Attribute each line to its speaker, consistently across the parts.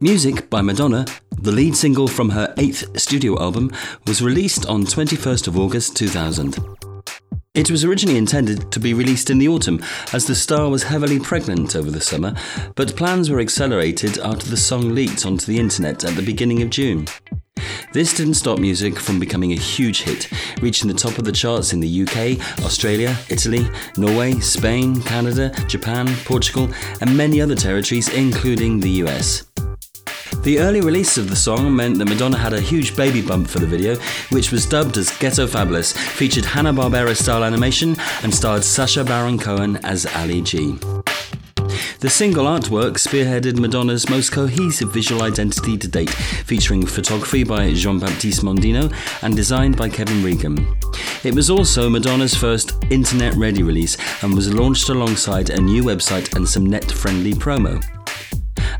Speaker 1: Music by Madonna, the lead single from her eighth studio album, was released on 21st of August 2000. It was originally intended to be released in the autumn, as the star was heavily pregnant over the summer, but plans were accelerated after the song leaked onto the internet at the beginning of June. This didn't stop music from becoming a huge hit, reaching the top of the charts in the UK, Australia, Italy, Norway, Spain, Canada, Japan, Portugal, and many other territories, including the US. The early release of the song meant that Madonna had a huge baby bump for the video, which was dubbed as Ghetto Fabulous, featured Hanna-Barbera style animation, and starred Sacha Baron Cohen as Ali G. The single artwork spearheaded Madonna's most cohesive visual identity to date, featuring photography by Jean Baptiste Mondino and designed by Kevin Reagan. It was also Madonna's first internet ready release and was launched alongside a new website and some net friendly promo.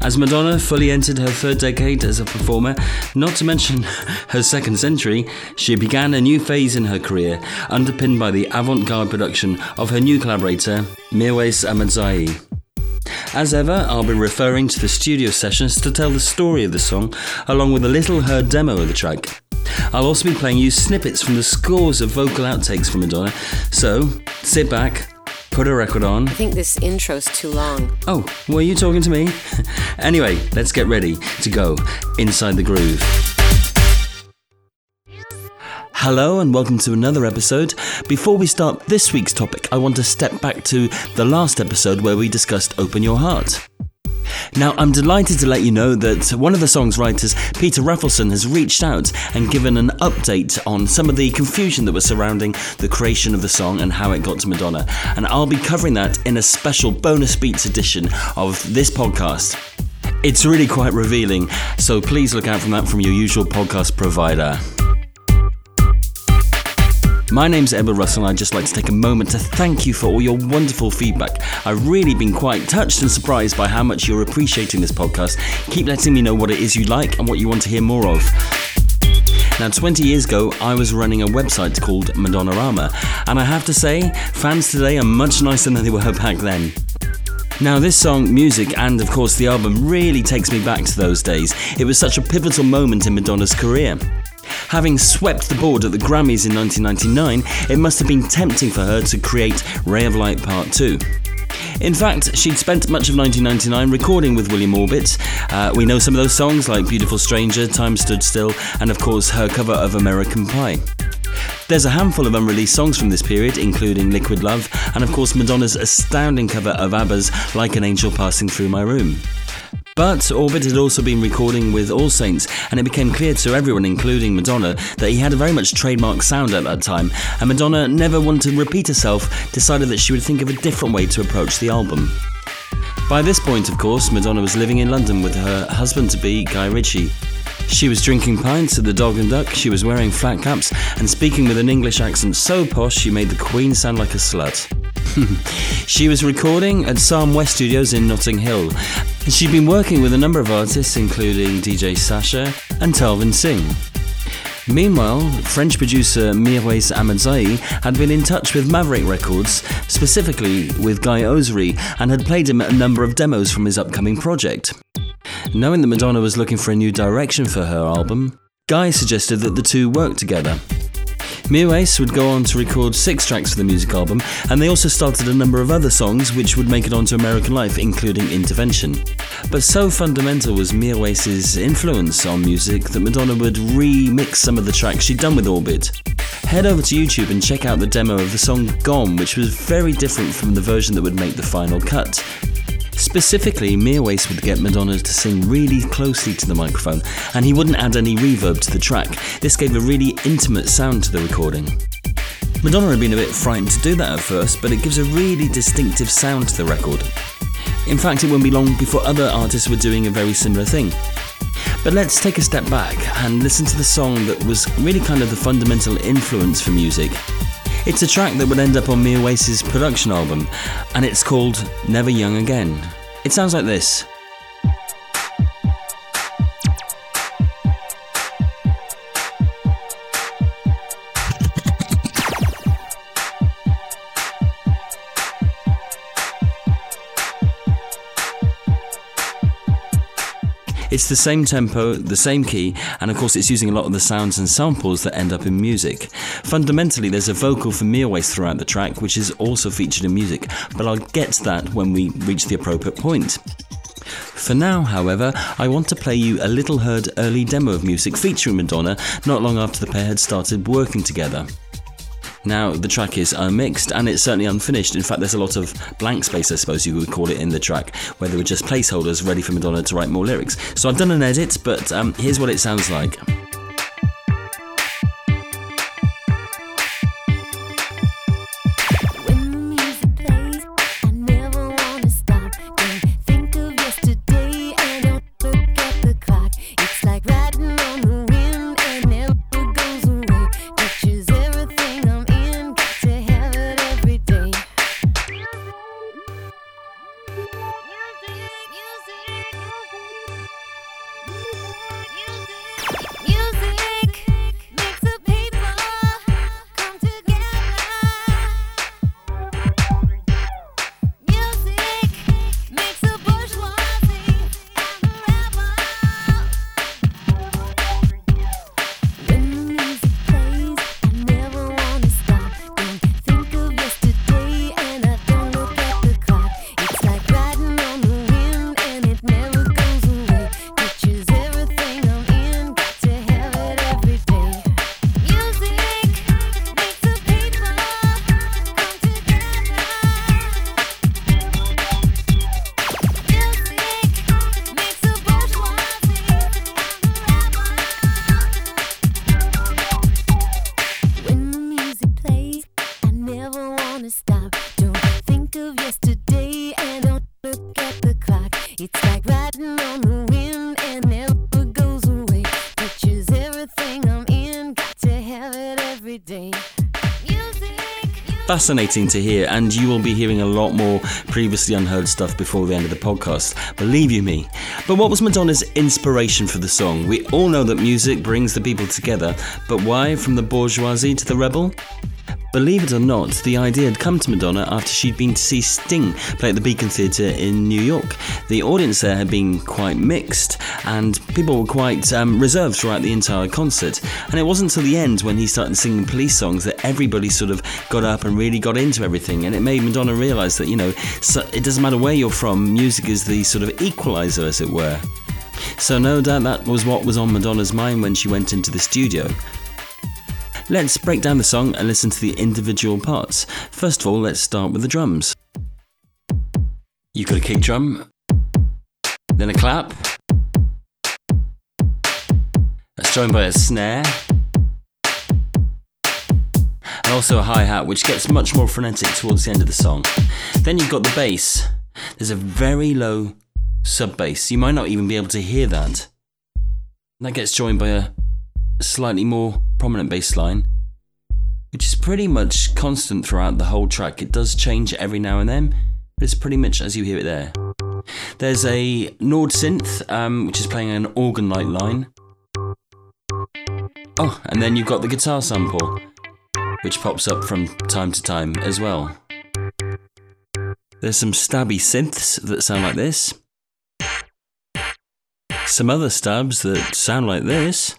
Speaker 1: As Madonna fully entered her third decade as a performer, not to mention her second century, she began a new phase in her career, underpinned by the avant garde production of her new collaborator, Mirwais Ahmadzai. As ever, I'll be referring to the studio sessions to tell the story of the song, along with a little heard demo of the track. I'll also be playing you snippets from the scores of vocal outtakes from Madonna, so sit back, put a record on.
Speaker 2: I think this intro's too long.
Speaker 1: Oh, were you talking to me? anyway, let's get ready to go inside the groove. Hello and welcome to another episode. Before we start this week's topic, I want to step back to the last episode where we discussed Open Your Heart. Now, I'm delighted to let you know that one of the song's writers, Peter Rafelson, has reached out and given an update on some of the confusion that was surrounding the creation of the song and how it got to Madonna. And I'll be covering that in a special bonus beats edition of this podcast. It's really quite revealing, so please look out for that from your usual podcast provider. My name's Emma Russell, and I'd just like to take a moment to thank you for all your wonderful feedback. I've really been quite touched and surprised by how much you're appreciating this podcast. Keep letting me know what it is you like and what you want to hear more of. Now, 20 years ago, I was running a website called Madonnarama, and I have to say, fans today are much nicer than they were back then. Now, this song, music, and of course the album really takes me back to those days. It was such a pivotal moment in Madonna's career. Having swept the board at the Grammys in 1999, it must have been tempting for her to create Ray of Light Part 2. In fact, she'd spent much of 1999 recording with William Orbit. Uh, we know some of those songs like Beautiful Stranger, Time Stood Still, and of course her cover of American Pie. There's a handful of unreleased songs from this period, including Liquid Love, and of course Madonna's astounding cover of ABBA's Like an Angel Passing Through My Room. But Orbit had also been recording with All Saints, and it became clear to everyone, including Madonna, that he had a very much trademark sound at that time, and Madonna, never wanting to repeat herself, decided that she would think of a different way to approach the album. By this point, of course, Madonna was living in London with her husband to be, Guy Ritchie. She was drinking pints at the Dog and Duck, she was wearing flat caps, and speaking with an English accent so posh she made the Queen sound like a slut. she was recording at Sarm West Studios in Notting Hill. She'd been working with a number of artists, including DJ Sasha and Talvin Singh. Meanwhile, French producer Mirwais Ahmadzai had been in touch with Maverick Records, specifically with Guy Oseary, and had played him a number of demos from his upcoming project. Knowing that Madonna was looking for a new direction for her album, Guy suggested that the two work together. Mirwais would go on to record six tracks for the music album, and they also started a number of other songs which would make it onto American Life, including Intervention. But so fundamental was Mirwais's influence on music that Madonna would remix some of the tracks she'd done with Orbit. Head over to YouTube and check out the demo of the song Gone, which was very different from the version that would make the final cut. Specifically, Mirwais would get Madonna to sing really closely to the microphone, and he wouldn't add any reverb to the track. This gave a really intimate sound to the recording. Madonna had been a bit frightened to do that at first, but it gives a really distinctive sound to the record. In fact, it won't be long before other artists were doing a very similar thing. But let's take a step back and listen to the song that was really kind of the fundamental influence for music. It's a track that would end up on Mirwais's production album, and it's called Never Young Again. It sounds like this. It's the same tempo, the same key, and of course, it's using a lot of the sounds and samples that end up in music. Fundamentally, there's a vocal for Mirwais throughout the track, which is also featured in music, but I'll get to that when we reach the appropriate point. For now, however, I want to play you a little heard early demo of music featuring Madonna not long after the pair had started working together. Now, the track is unmixed and it's certainly unfinished. In fact, there's a lot of blank space, I suppose you would call it, in the track, where there were just placeholders ready for Madonna to write more lyrics. So I've done an edit, but um, here's what it sounds like. Fascinating to hear, and you will be hearing a lot more previously unheard stuff before the end of the podcast, believe you me. But what was Madonna's inspiration for the song? We all know that music brings the people together, but why from the bourgeoisie to the rebel? Believe it or not, the idea had come to Madonna after she'd been to see Sting play at the Beacon Theatre in New York. The audience there had been quite mixed, and people were quite um, reserved throughout the entire concert. And it wasn't until the end when he started singing police songs that everybody sort of got up and really got into everything. And it made Madonna realise that, you know, it doesn't matter where you're from, music is the sort of equaliser, as it were. So, no doubt that was what was on Madonna's mind when she went into the studio. Let's break down the song and listen to the individual parts. First of all, let's start with the drums. You've got a kick drum, then a clap. That's joined by a snare. And also a hi hat, which gets much more frenetic towards the end of the song. Then you've got the bass. There's a very low sub bass. You might not even be able to hear that. And that gets joined by a slightly more prominent bass line, which is pretty much constant throughout the whole track. It does change every now and then, but it's pretty much as you hear it there. There's a Nord synth, um, which is playing an organ like line. Oh, and then you've got the guitar sample, which pops up from time to time as well. There's some stabby synths that sound like this. Some other stabs that sound like this.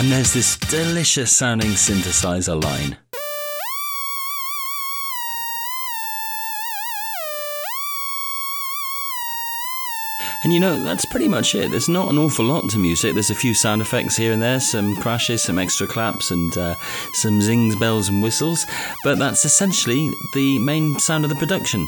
Speaker 1: And there's this delicious sounding synthesizer line. And you know, that's pretty much it. There's not an awful lot to music. There's a few sound effects here and there, some crashes, some extra claps, and uh, some zings, bells, and whistles. But that's essentially the main sound of the production.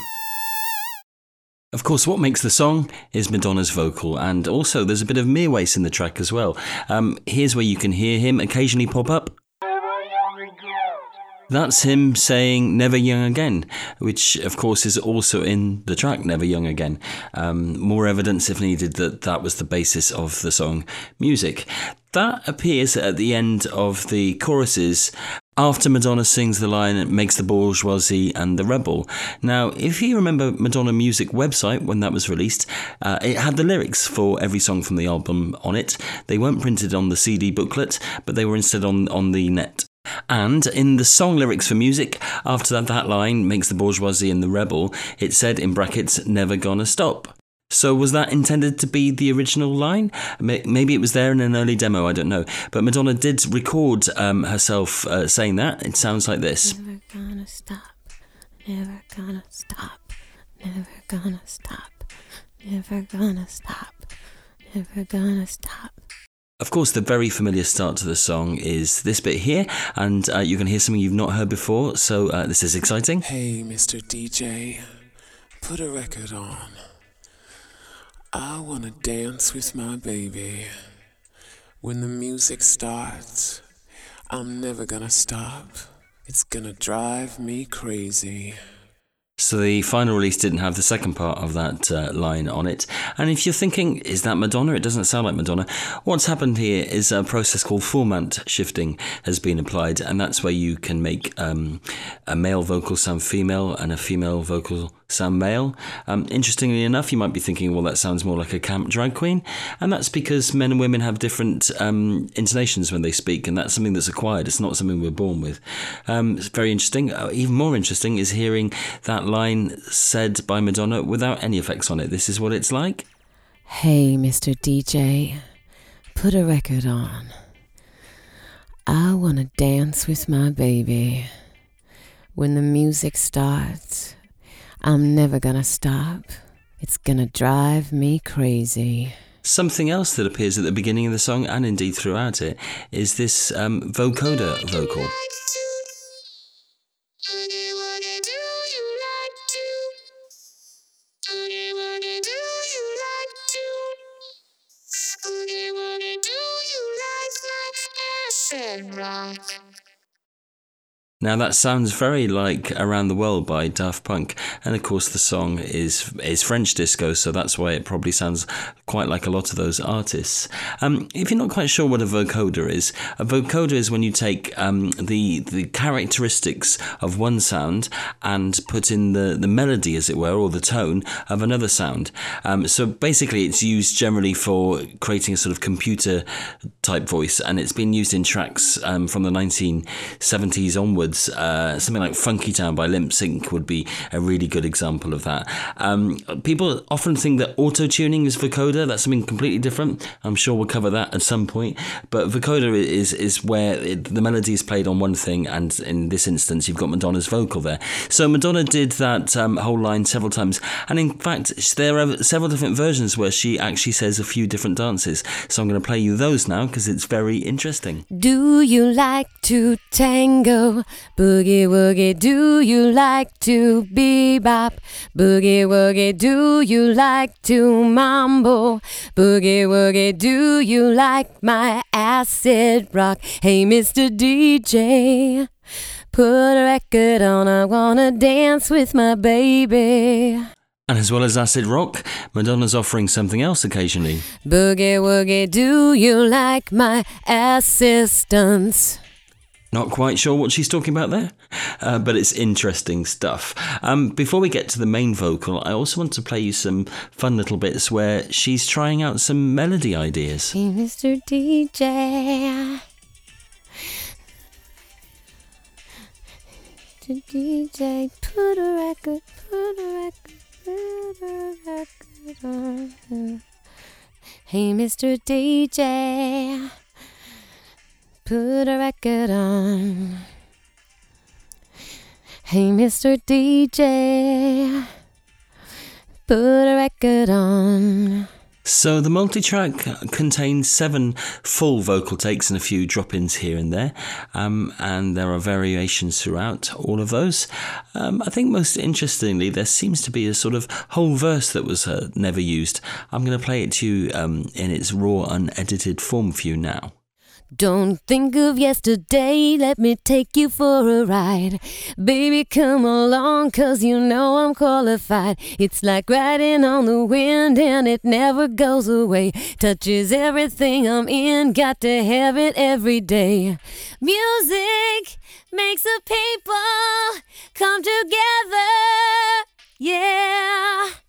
Speaker 1: Of course, what makes the song is Madonna's vocal, and also there's a bit of Mirwais in the track as well. Um, here's where you can hear him occasionally pop up. That's him saying Never Young Again, which of course is also in the track Never Young Again. Um, more evidence, if needed, that that was the basis of the song music. That appears at the end of the choruses after Madonna sings the line, it makes the bourgeoisie and the rebel. Now, if you remember Madonna Music website when that was released, uh, it had the lyrics for every song from the album on it. They weren't printed on the CD booklet, but they were instead on, on the net And in the song lyrics for music, after that, that line makes the bourgeoisie and the rebel, it said in brackets, never gonna stop. So was that intended to be the original line? Maybe it was there in an early demo, I don't know. But Madonna did record um, herself uh, saying that. It sounds like this.
Speaker 2: Never gonna stop, never gonna stop, never gonna stop, never gonna stop, never gonna stop.
Speaker 1: Of course, the very familiar start to the song is this bit here, and uh, you can hear something you've not heard before, so uh, this is exciting.
Speaker 3: Hey, Mr. DJ, put a record on. I wanna dance with my baby. When the music starts, I'm never gonna stop. It's gonna drive me crazy.
Speaker 1: So the final release didn't have the second part of that uh, line on it. And if you're thinking, is that Madonna? It doesn't sound like Madonna. What's happened here is a process called formant shifting has been applied, and that's where you can make um, a male vocal sound female and a female vocal sound male. Um, interestingly enough, you might be thinking, well, that sounds more like a camp drag queen. And that's because men and women have different um, intonations when they speak, and that's something that's acquired. It's not something we're born with. Um, it's very interesting. Uh, even more interesting is hearing that line said by Madonna without any effects on it. This is what it's like.
Speaker 2: Hey, Mr. DJ, put a record on. I want to dance with my baby. When the music starts, I'm never gonna stop. It's gonna drive me crazy.
Speaker 1: Something else that appears at the beginning of the song and indeed throughout it is this um, vocoder vocal. Now that sounds very like Around the World by Daft Punk, and of course the song is is French disco, so that's why it probably sounds quite like a lot of those artists. Um, if you're not quite sure what a vocoder is, a vocoder is when you take um, the the characteristics of one sound and put in the the melody, as it were, or the tone of another sound. Um, so basically, it's used generally for creating a sort of computer type voice, and it's been used in tracks um, from the 1970s onwards uh, something like Funky Town by Lipps Inc. would be a really good example of that. Um, people often think that auto tuning is vocoder. That's something completely different. I'm sure we'll cover that at some point. But vocoder is is where it, the melody is played on one thing, and in this instance, you've got Madonna's vocal there. So Madonna did that um, whole line several times, and in fact, there are several different versions where she actually says a few different dances. So I'm going to play you those now because it's very interesting.
Speaker 2: Do you like to tango? Boogie woogie, do you like to bebop? Boogie woogie, do you like to mambo? Boogie woogie, do you like my acid rock? Hey, Mr. DJ, put a record on. I wanna dance with my baby.
Speaker 1: And as well as acid rock, Madonna's offering something else occasionally.
Speaker 2: Boogie woogie, do you like my assistance?
Speaker 1: Not quite sure what she's talking about there, uh, but it's interesting stuff. Um, before we get to the main vocal, I also want to play you some fun little bits where she's trying out some melody ideas.
Speaker 2: Hey, Mr. DJ. Mr. DJ, put a record, put a record, put a record on. Hey, Mr. DJ put a record on. Hey, Mr. DJ, put a record on.
Speaker 1: So the multi-track contains seven full vocal takes and a few drop-ins here and there, um, and there are variations throughout all of those. Um, I think most interestingly, there seems to be a sort of whole verse that was uh, never used. I'm going to play it to you um, in its raw, unedited form for you now.
Speaker 2: Don't think of yesterday, let me take you for a ride. Baby, come along, cause you know I'm qualified. It's like riding on the wind and it never goes away. Touches everything I'm in, got to have it every day. Music makes the people come together, yeah.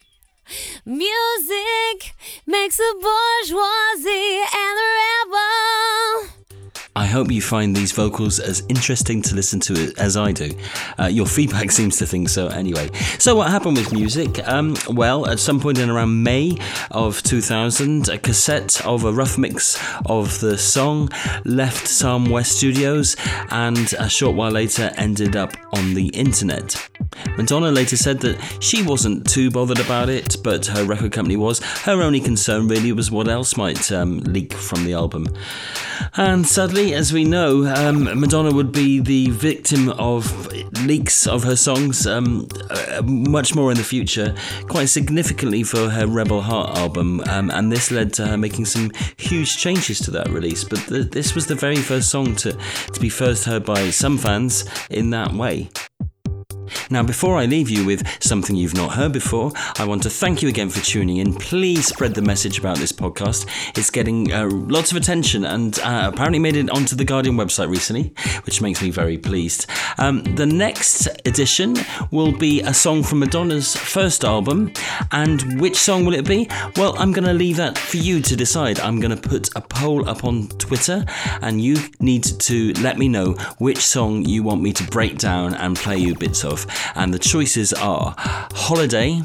Speaker 2: Music makes the bourgeoisie and the rebel
Speaker 1: hope you find these vocals as interesting to listen to as I do. Uh, your feedback seems to think so anyway. So, what happened with music? Um, well, at some point in around May of 2000, a cassette of a rough mix of the song left Sarm West Studios and a short while later ended up on the internet. Madonna later said that she wasn't too bothered about it, but her record company was. Her only concern really was what else might um, leak from the album. And sadly, as we know, um, Madonna would be the victim of leaks of her songs um, uh, much more in the future, quite significantly for her Rebel Heart album, um, and this led to her making some huge changes to that release. But the, this was the very first song to, to be first heard by some fans in that way. Now, before I leave you with something you've not heard before, I want to thank you again for tuning in. Please spread the message about this podcast. It's getting uh, lots of attention and uh, apparently made it onto the Guardian website recently, which makes me very pleased. Um, the next edition will be a song from Madonna's first album. And which song will it be? Well, I'm going to leave that for you to decide. I'm going to put a poll up on Twitter, and you need to let me know which song you want me to break down and play you bits of and the choices are Holiday,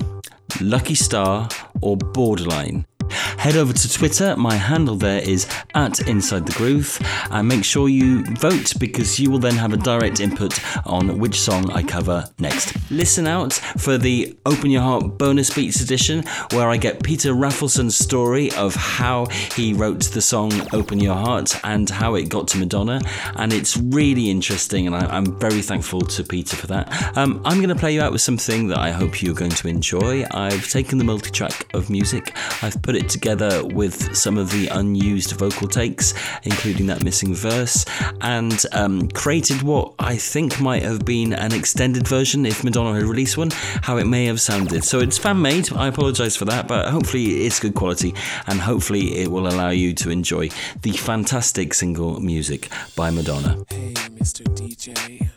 Speaker 1: Lucky Star, or Borderline. Head over to Twitter. My handle there is at Inside the Groove. And make sure you vote because you will then have a direct input on which song I cover next. Listen out for the Open Your Heart bonus beats edition, where I get Peter Rafelson's story of how he wrote the song Open Your Heart and how it got to Madonna. And it's really interesting, and I, am very thankful to Peter for that. Um, I'm going to play you out with something that I hope you're going to enjoy. I've taken the multi track of music, I've put it together with some of the unused vocal takes, including that missing verse, and um, created what I think might have been an extended version if Madonna had released one, how it may have sounded. So it's fan made, I apologise for that, but hopefully it's good quality and hopefully it will allow you to enjoy the fantastic single music by Madonna. Hey, Mr. DJ.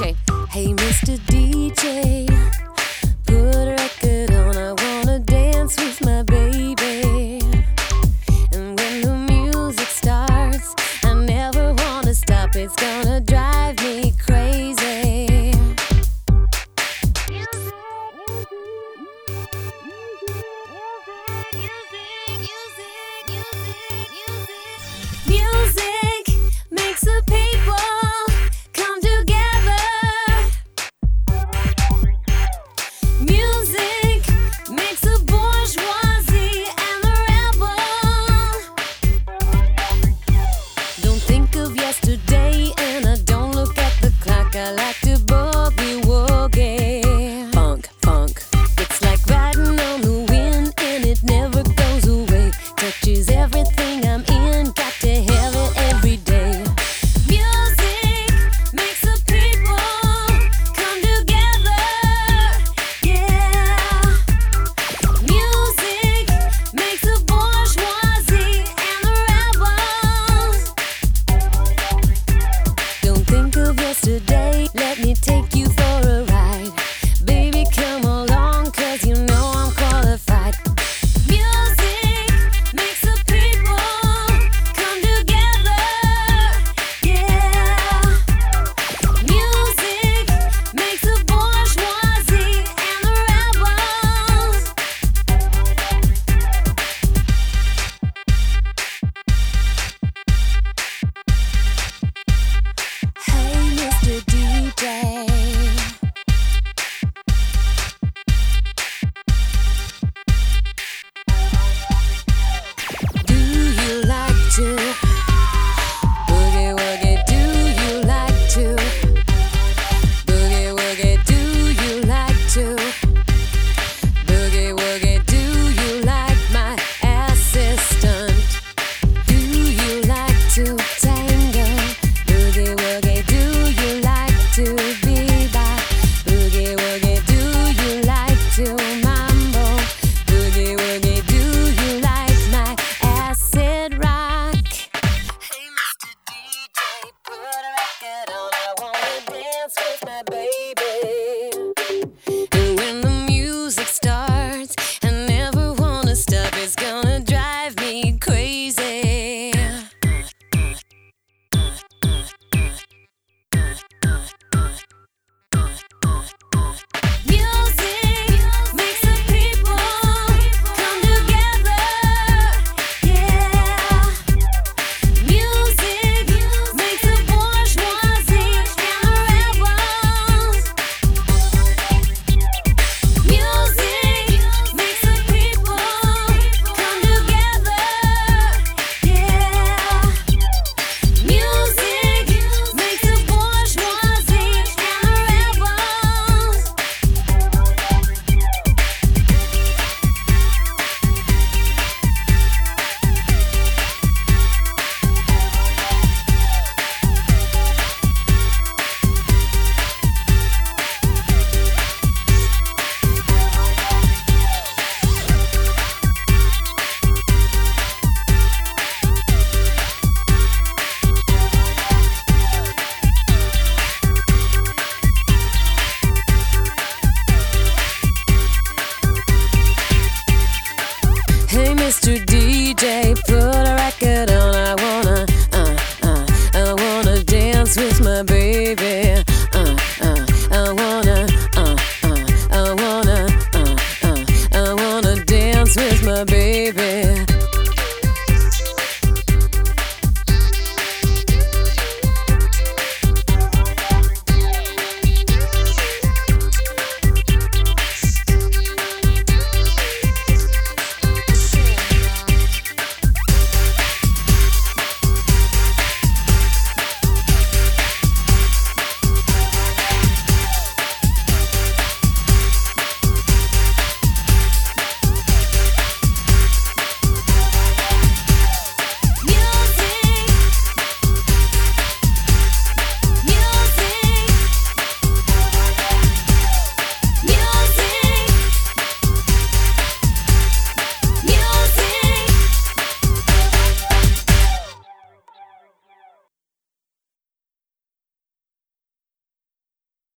Speaker 1: Okay.
Speaker 3: Hey, Mr. DJ.